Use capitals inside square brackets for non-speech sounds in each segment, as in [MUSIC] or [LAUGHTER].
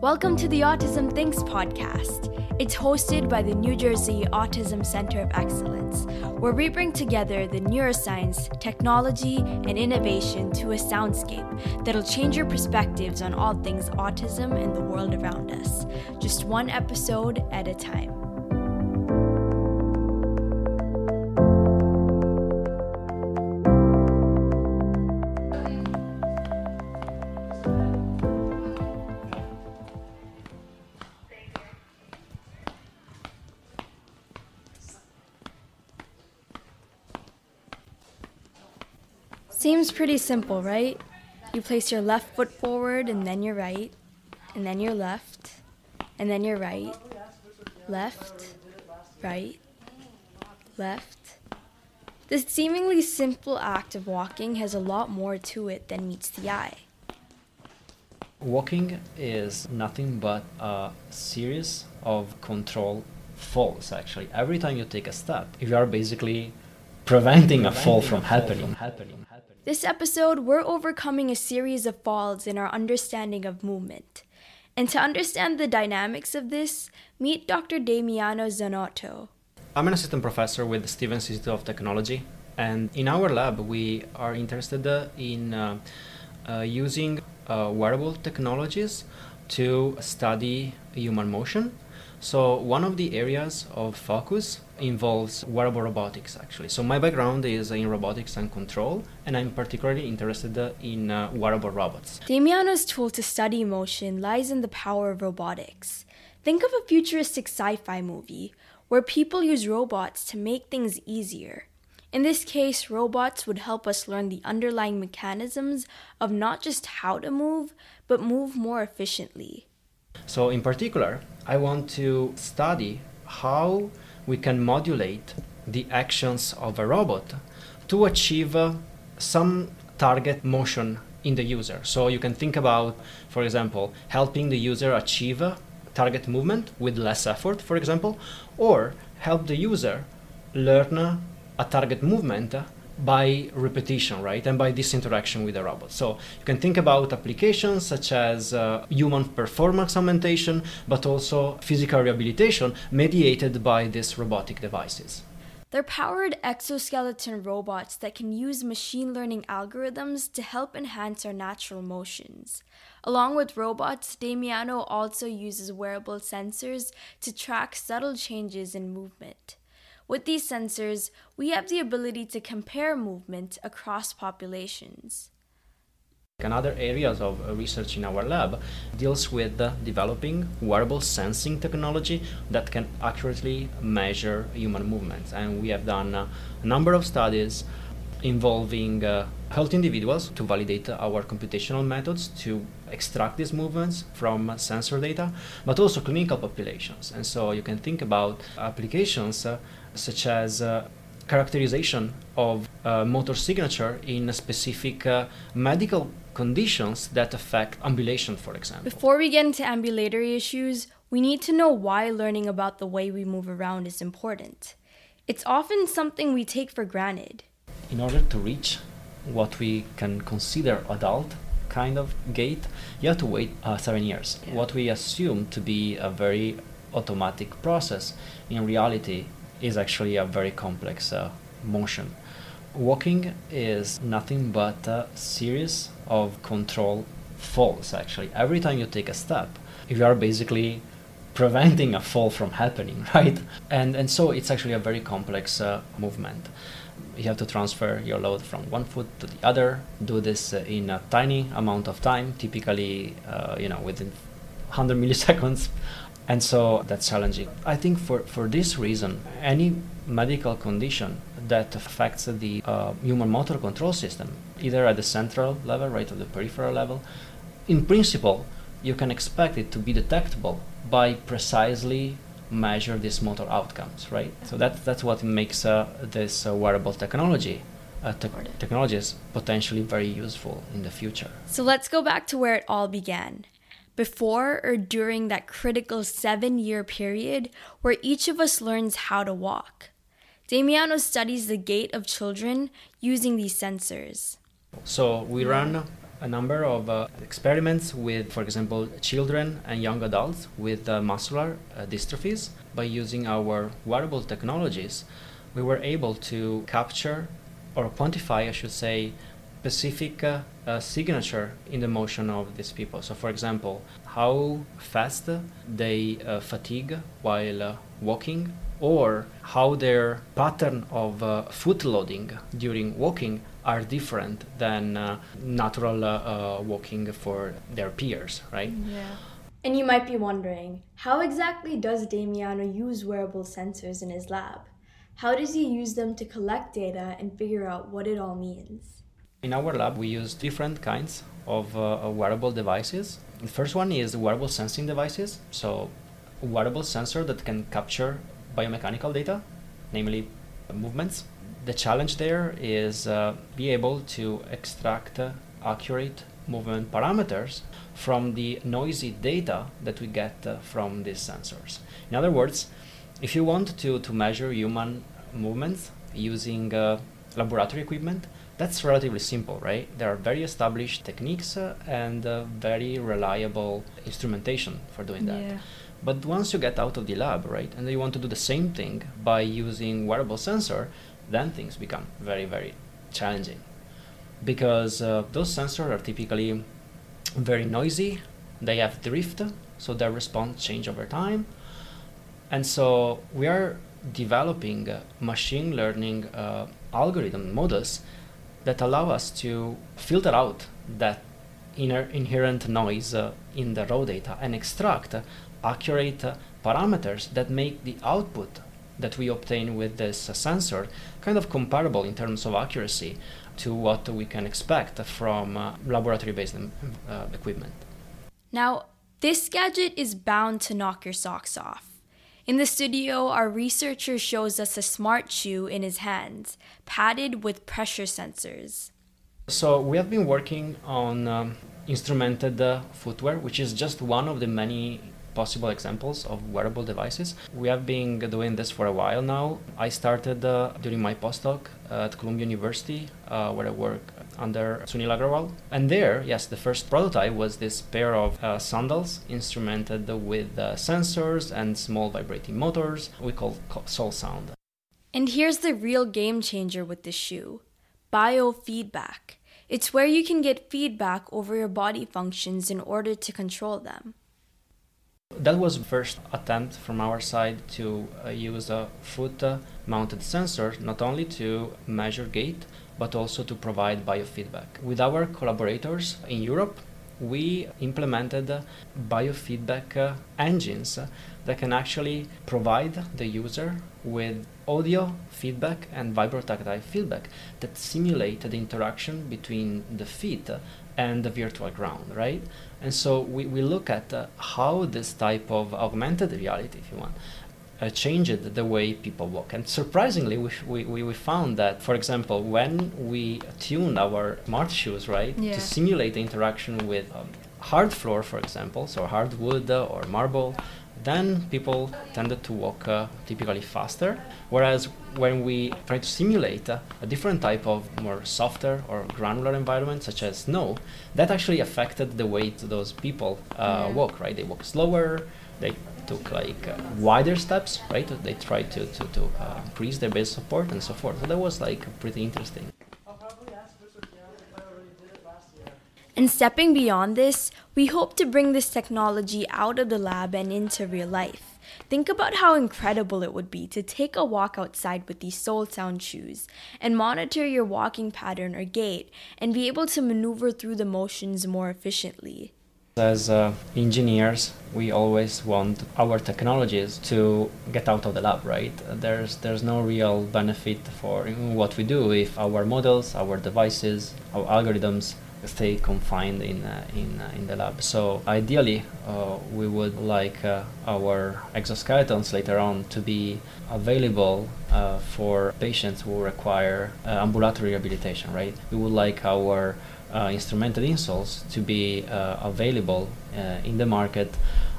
Welcome to the Autism Thinks podcast. It's hosted by the New Jersey Autism Center of Excellence, where we bring together the neuroscience, technology, and innovation to a soundscape that'll change your perspectives on all things autism and the world around us, just one episode at a time. Seems pretty simple, right? You place your left foot forward and then your right, and then your left, and then your right, left, right, left. This seemingly simple act of walking has a lot more to it than meets the eye. Walking is nothing but a series of control falls actually. Every time you take a step, you are basically preventing a fall from happening. happening. This episode, we're overcoming a series of falls in our understanding of movement. And to understand the dynamics of this, meet Dr. Damiano Zanotto. I'm an assistant professor with the Stevens Institute of Technology, and in our lab, we are interested in uh, uh, using uh, wearable technologies to study human motion so one of the areas of focus involves wearable robotics actually. So my background is in robotics and control and I'm particularly interested in uh, wearable robots. Damiano's tool to study motion lies in the power of robotics. Think of a futuristic sci-fi movie where people use robots to make things easier. In this case, robots would help us learn the underlying mechanisms of not just how to move, but move more efficiently. So, in particular, I want to study how we can modulate the actions of a robot to achieve uh, some target motion in the user. So, you can think about, for example, helping the user achieve a target movement with less effort, for example, or help the user learn a target movement by repetition, right, and by this interaction with the robot. So you can think about applications such as uh, human performance augmentation, but also physical rehabilitation mediated by these robotic devices. They're powered exoskeleton robots that can use machine learning algorithms to help enhance our natural motions. Along with robots, Damiano also uses wearable sensors to track subtle changes in movement. With these sensors, we have the ability to compare movement across populations. Another areas of uh, research in our lab deals with developing wearable sensing technology that can accurately measure human movements. And we have done a number of studies involving uh, healthy individuals to validate our computational methods to extract these movements from sensor data, but also clinical populations. And so you can think about applications uh, such as uh, characterization of uh, motor signature in specific uh, medical conditions that affect ambulation, for example. Before we get into ambulatory issues, we need to know why learning about the way we move around is important. It's often something we take for granted. In order to reach what we can consider adult kind of gait, you have to wait uh, seven years. Yeah. What we assume to be a very automatic process, in reality, is actually a very complex uh, motion. Walking is nothing but a series of control falls, actually. Every time you take a step, you are basically preventing a fall from happening, [LAUGHS] right? And, and so it's actually a very complex uh, movement. You have to transfer your load from one foot to the other, do this uh, in a tiny amount of time, typically, uh, you know, within 100 [LAUGHS] milliseconds and so that's challenging. I think for, for this reason, any medical condition that affects the uh, human motor control system, either at the central level, right, or the peripheral level, in principle, you can expect it to be detectable by precisely measure these motor outcomes, right? So that, that's what makes uh, this uh, wearable technology uh, te- technologies potentially very useful in the future. So let's go back to where it all began before or during that critical seven year period where each of us learns how to walk. Damiano studies the gait of children using these sensors. So we run a number of uh, experiments with, for example, children and young adults with uh, muscular uh, dystrophies. By using our wearable technologies, we were able to capture or quantify, I should say, specific uh, uh, signature in the motion of these people. So, for example, how fast they uh, fatigue while walking, or how their pattern of foot loading during walking are different than uh, natural uh, uh, walking for their peers, right? Yeah. And you might be wondering, how exactly does Damiano use wearable sensors in his lab? How does he use them to collect data and figure out what it all means? In our lab, we use different kinds of uh, wearable devices. The first one is wearable sensing devices. So, wearable sensor that can capture biomechanical data, namely movements, the challenge there is uh, be able to extract uh, accurate movement parameters from the noisy data that we get uh, from these sensors. In other words, if you want to, to measure human movements using uh, laboratory equipment, that's relatively simple, right? There are very established techniques uh, and uh, very reliable instrumentation for doing that. Yeah. But once you get out of the lab, right, and you want to do the same thing by using wearable sensor, then things become very, very challenging because uh, those sensors are typically very noisy, they have drift, so their response change over time. And so we are developing uh, machine learning uh, algorithm models that allow us to filter out that inner inherent noise uh, in the raw data and extract accurate parameters that make the output that we obtain with this uh, sensor kind of comparable in terms of accuracy to what we can expect from uh, laboratory based um, uh, equipment. Now, this gadget is bound to knock your socks off. In the studio, our researcher shows us a smart shoe in his hands, padded with pressure sensors. So, we have been working on um, instrumented uh, footwear, which is just one of the many possible examples of wearable devices. We have been doing this for a while now. I started uh, during my postdoc at Columbia University, uh, where I work under Sunil Agrawal. And there, yes, the first prototype was this pair of uh, sandals instrumented with uh, sensors and small vibrating motors we call SoleSound. And here's the real game changer with this shoe biofeedback. It's where you can get feedback over your body functions in order to control them. That was the first attempt from our side to uh, use a foot uh, mounted sensor not only to measure gait but also to provide biofeedback. With our collaborators in Europe, we implemented biofeedback uh, engines that can actually provide the user with audio feedback and vibrotactile feedback that simulate the interaction between the feet and the virtual ground, right? And so we, we look at uh, how this type of augmented reality, if you want, uh, changed the way people walk. And surprisingly, we, we, we found that, for example, when we tune our smart shoes, right, yeah. to simulate the interaction with um, hard floor, for example, so hardwood or marble, then people tended to walk uh, typically faster. Whereas when we try to simulate uh, a different type of more softer or granular environment, such as snow, that actually affected the way those people uh, yeah. walk. Right, they walk slower. They took like uh, wider steps. Right, they tried to to, to uh, increase their base support and so forth. So that was like pretty interesting. And stepping beyond this, we hope to bring this technology out of the lab and into real life. Think about how incredible it would be to take a walk outside with these SoleSound shoes and monitor your walking pattern or gait and be able to maneuver through the motions more efficiently. As uh, engineers, we always want our technologies to get out of the lab, right? There's there's no real benefit for what we do if our models, our devices, our algorithms stay confined in uh, in uh, in the lab. So ideally, uh, we would like our exoskeletons later on to be available for patients who require ambulatory rehabilitation. Right? We would like our instrumented insoles to be available in the market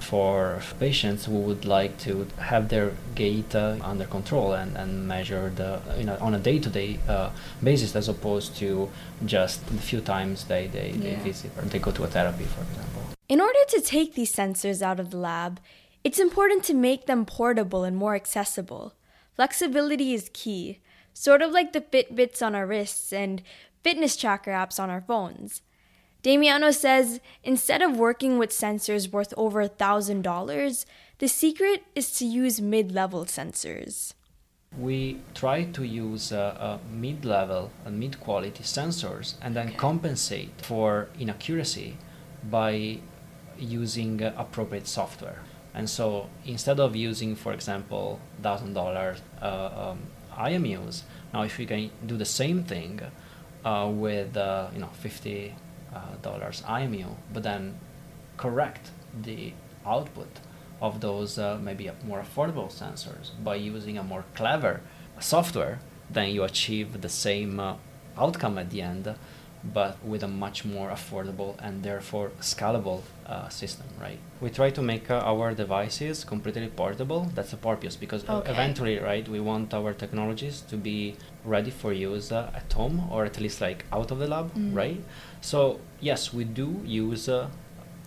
for patients who would like to have their gait uh, under control and, and measure the you know on a day-to-day uh, basis as opposed to just the few times they, they, yeah. they visit or they go to a therapy for example. In order to take these sensors out of the lab it's important to make them portable and more accessible. Flexibility is key sort of like the fitbits on our wrists and fitness tracker apps on our phones Damiano says instead of working with sensors worth over $1,000, the secret is to use mid level sensors. We try to use uh, mid level and mid quality sensors and then okay. compensate for inaccuracy by using uh, appropriate software. And so instead of using, for example, $1,000 uh, um, IMUs, now if we can do the same thing uh, with uh, you know 50 uh, dollars IMU, but then correct the output of those uh, maybe more affordable sensors by using a more clever software, then you achieve the same uh, outcome at the end but with a much more affordable and therefore scalable uh, system, right? We try to make uh, our devices completely portable. That's the purpose because okay. eventually, right, we want our technologies to be ready for use uh, at home or at least like out of the lab, mm. right? So yes, we do use uh,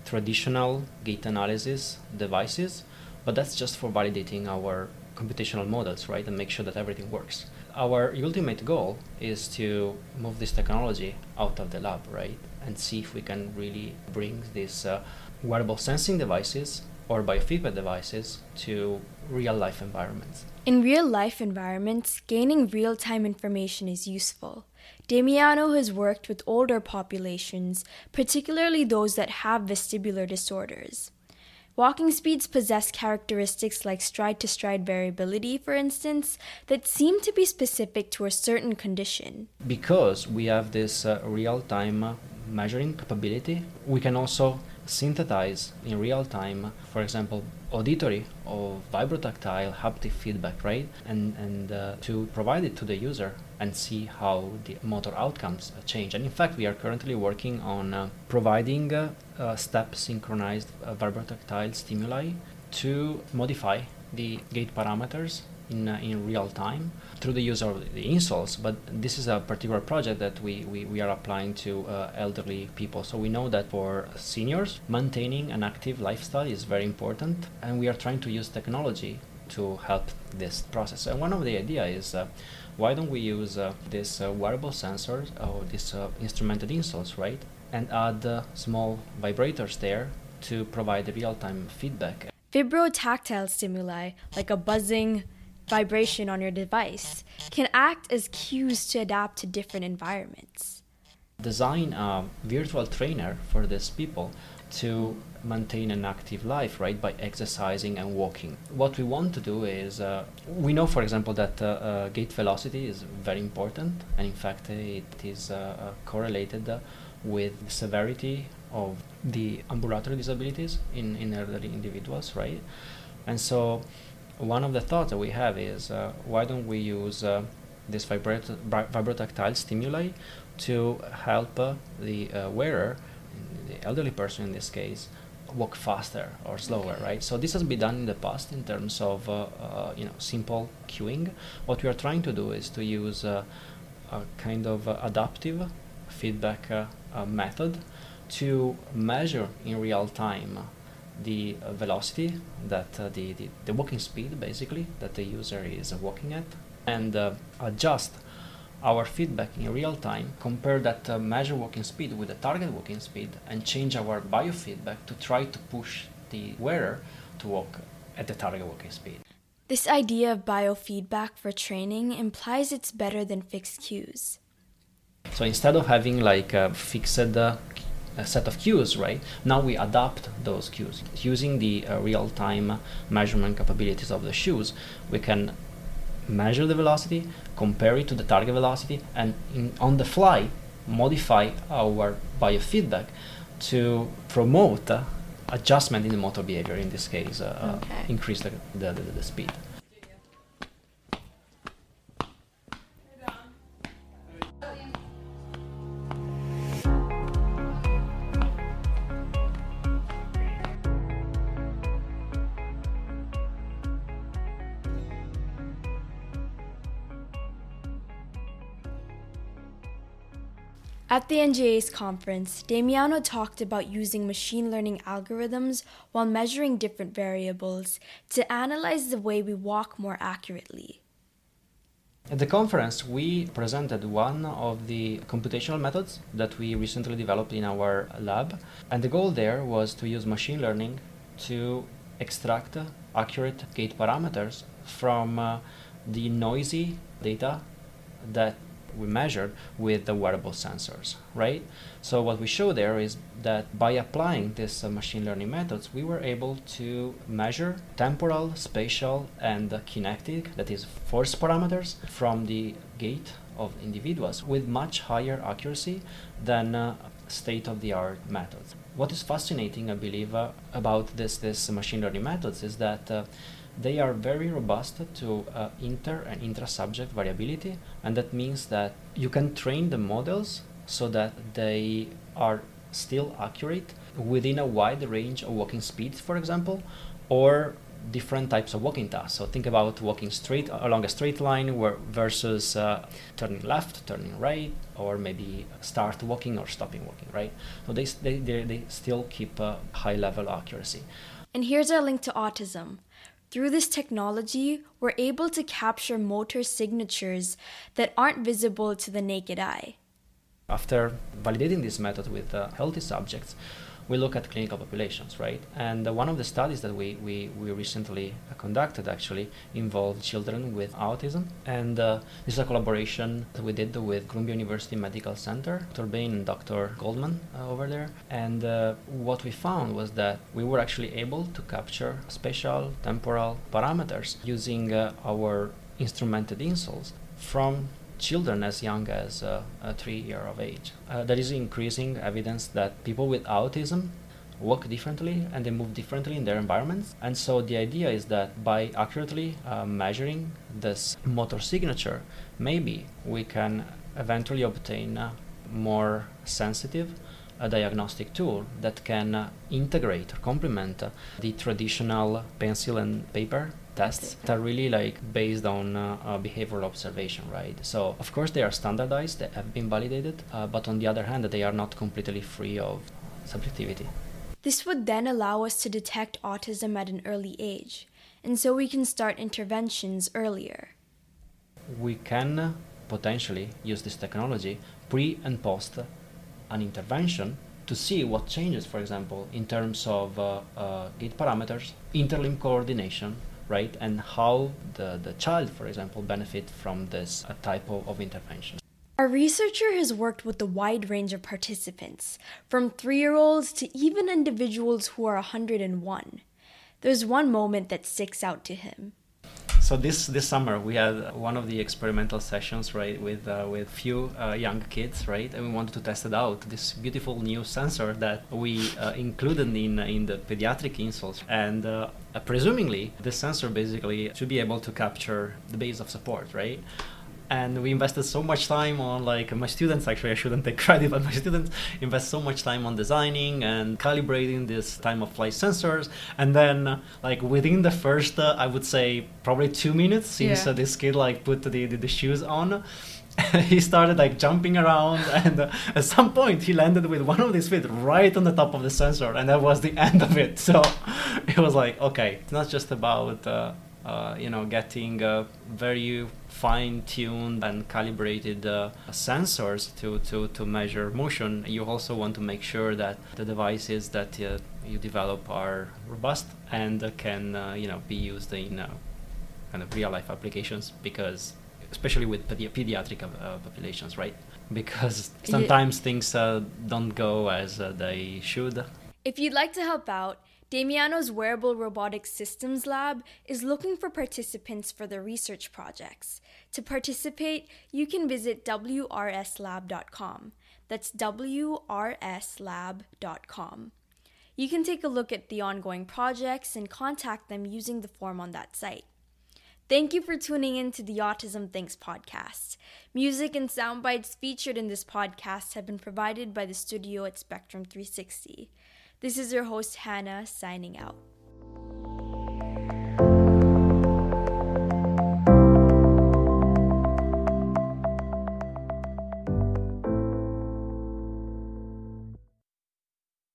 traditional gait analysis devices, but that's just for validating our computational models, right, and make sure that everything works our ultimate goal is to move this technology out of the lab, right? And see if we can really bring these uh, wearable sensing devices or biofeedback devices to real life environments. In real life environments, gaining real time information is useful. Damiano has worked with older populations, particularly those that have vestibular disorders. Walking speeds possess characteristics like stride to stride variability, for instance, that seem to be specific to a certain condition. Because we have this uh, real time uh, measuring capability, we can also synthesize in real time, for example, auditory or vibrotactile haptic feedback, right? And, and uh, to provide it to the user and see how the motor outcomes change. And in fact, we are currently working on uh, providing uh, uh, step synchronized uh, vibrotactile stimuli to modify the gait parameters in, uh, in real time through the use of the insoles. But this is a particular project that we, we, we are applying to uh, elderly people. So we know that for seniors, maintaining an active lifestyle is very important, and we are trying to use technology to help this process. And one of the idea is uh, why don't we use uh, this uh, wearable sensors or these uh, instrumented insoles, right? And add small vibrators there to provide the real-time feedback. Vibrotactile stimuli, like a buzzing, vibration on your device can act as cues to adapt to different environments. Design a virtual trainer for these people to maintain an active life, right, by exercising and walking. What we want to do is, uh, we know, for example, that uh, uh, gait velocity is very important, and in fact, it is uh, uh, correlated with the severity of the ambulatory disabilities in, in elderly individuals, right? And so, one of the thoughts that we have is uh, why don't we use uh, this vibrat- vibrotactile stimuli to help uh, the uh, wearer, the elderly person in this case, walk faster or slower, right? So this has been done in the past in terms of uh, uh, you know simple cueing. What we are trying to do is to use a kind of adaptive feedback method to measure in real time the uh, velocity that uh, the, the, the walking speed basically that the user is walking at. And uh, adjust our feedback in real time compare that uh, measure walking speed with the target walking speed and change our biofeedback to try to push the wearer to walk at the target walking speed. This idea of biofeedback for training implies it's better than fixed cues. So instead of having like a fixed uh, a set of cues, right? Now we adapt those cues. Using the uh, real-time measurement capabilities of the shoes, we can measure the velocity, compare it to the target velocity, and in, on the fly modify our biofeedback to promote uh, adjustment in the motor behavior. In this case, uh, okay. increase the, the, the, the speed. At the NJACE's conference, Damiano talked about using machine learning algorithms while measuring different variables to analyze the way we walk more accurately. At the conference, we presented one of the computational methods that we recently developed in our lab. And the goal there was to use machine learning to extract accurate gait parameters from uh, the noisy data that we measured with the wearable sensors, right? So what we show there is that by applying these uh, machine learning methods, we were able to measure temporal, spatial, and kinetic, that is force parameters from the gait of individuals with much higher accuracy than uh, state-of-the-art methods. What is fascinating, I believe, uh, about this, this machine learning methods is that uh, they are very robust to uh, inter and intra-subject variability, and that means that you can train the models so that they are still accurate within a wide range of walking speeds, for example, or different types of walking tasks. So think about walking straight along a straight line where, versus uh, turning left, turning right, or maybe start walking or stopping walking, right? So they, they, they, they still keep a high level accuracy. And here's our link to autism. Through this technology, we're able to capture motor signatures that aren't visible to the naked eye. After validating this method with uh, healthy subjects, we look at clinical populations, right? And uh, one of the studies that we, we, we recently uh, conducted actually involved children with autism. And uh, this is a collaboration that we did with Columbia University Medical Center, Dr. Bain and Dr. Goldman uh, over there. And uh, what we found was that we were actually able to capture spatial, temporal parameters using uh, our instrumented insoles from children as young as uh, three year of age. Uh, there is increasing evidence that people with autism walk differently and they move differently in their environments. And so the idea is that by accurately uh, measuring this motor signature, maybe we can eventually obtain more sensitive a diagnostic tool that can uh, integrate or complement uh, the traditional pencil and paper tests that are really like based on uh, uh, behavioral observation, right? So of course they are standardized, they have been validated, uh, but on the other hand, they are not completely free of subjectivity. This would then allow us to detect autism at an early age, and so we can start interventions earlier. We can potentially use this technology pre and post an intervention to see what changes, for example, in terms of uh, uh, gait parameters, interlimb coordination, right? And how the, the child, for example, benefit from this uh, type of, of intervention. Our researcher has worked with a wide range of participants, from three year olds to even individuals who are 101. There's one moment that sticks out to him so this this summer we had one of the experimental sessions right with uh, with few uh, young kids right and we wanted to test it out. This beautiful new sensor that we uh, included in in the pediatric insoles. And uh, presumably this sensor basically should be able to capture the base of support right and we invested so much time on like my students actually i shouldn't take [LAUGHS] credit but my students invest so much time on designing and calibrating this time of flight sensors and then like within the first uh, i would say probably two minutes since yeah. uh, this kid like put the, the, the shoes on [LAUGHS] he started like jumping around [LAUGHS] and uh, at some point he landed with one of his feet right on the top of the sensor and that was the end of it so it was like okay it's not just about uh, uh, you know, getting uh, very fine-tuned and calibrated uh, sensors to, to, to measure motion. You also want to make sure that the devices that uh, you develop are robust and can, uh, you know, be used in kind of real-life applications because, especially with pedi- pediatric populations, right? Because sometimes yeah. things don't go as they should. If you'd like to help out, Damiano's Wearable Robotics Systems Lab is looking for participants for their research projects. To participate, you can visit wrslab.com. That's wrslab.com. You can take a look at the ongoing projects and contact them using the form on that site. Thank you for tuning in to the Autism Thinks podcast. Music and sound bites featured in this podcast have been provided by the studio at Spectrum 360. This is your host, Hannah, signing out.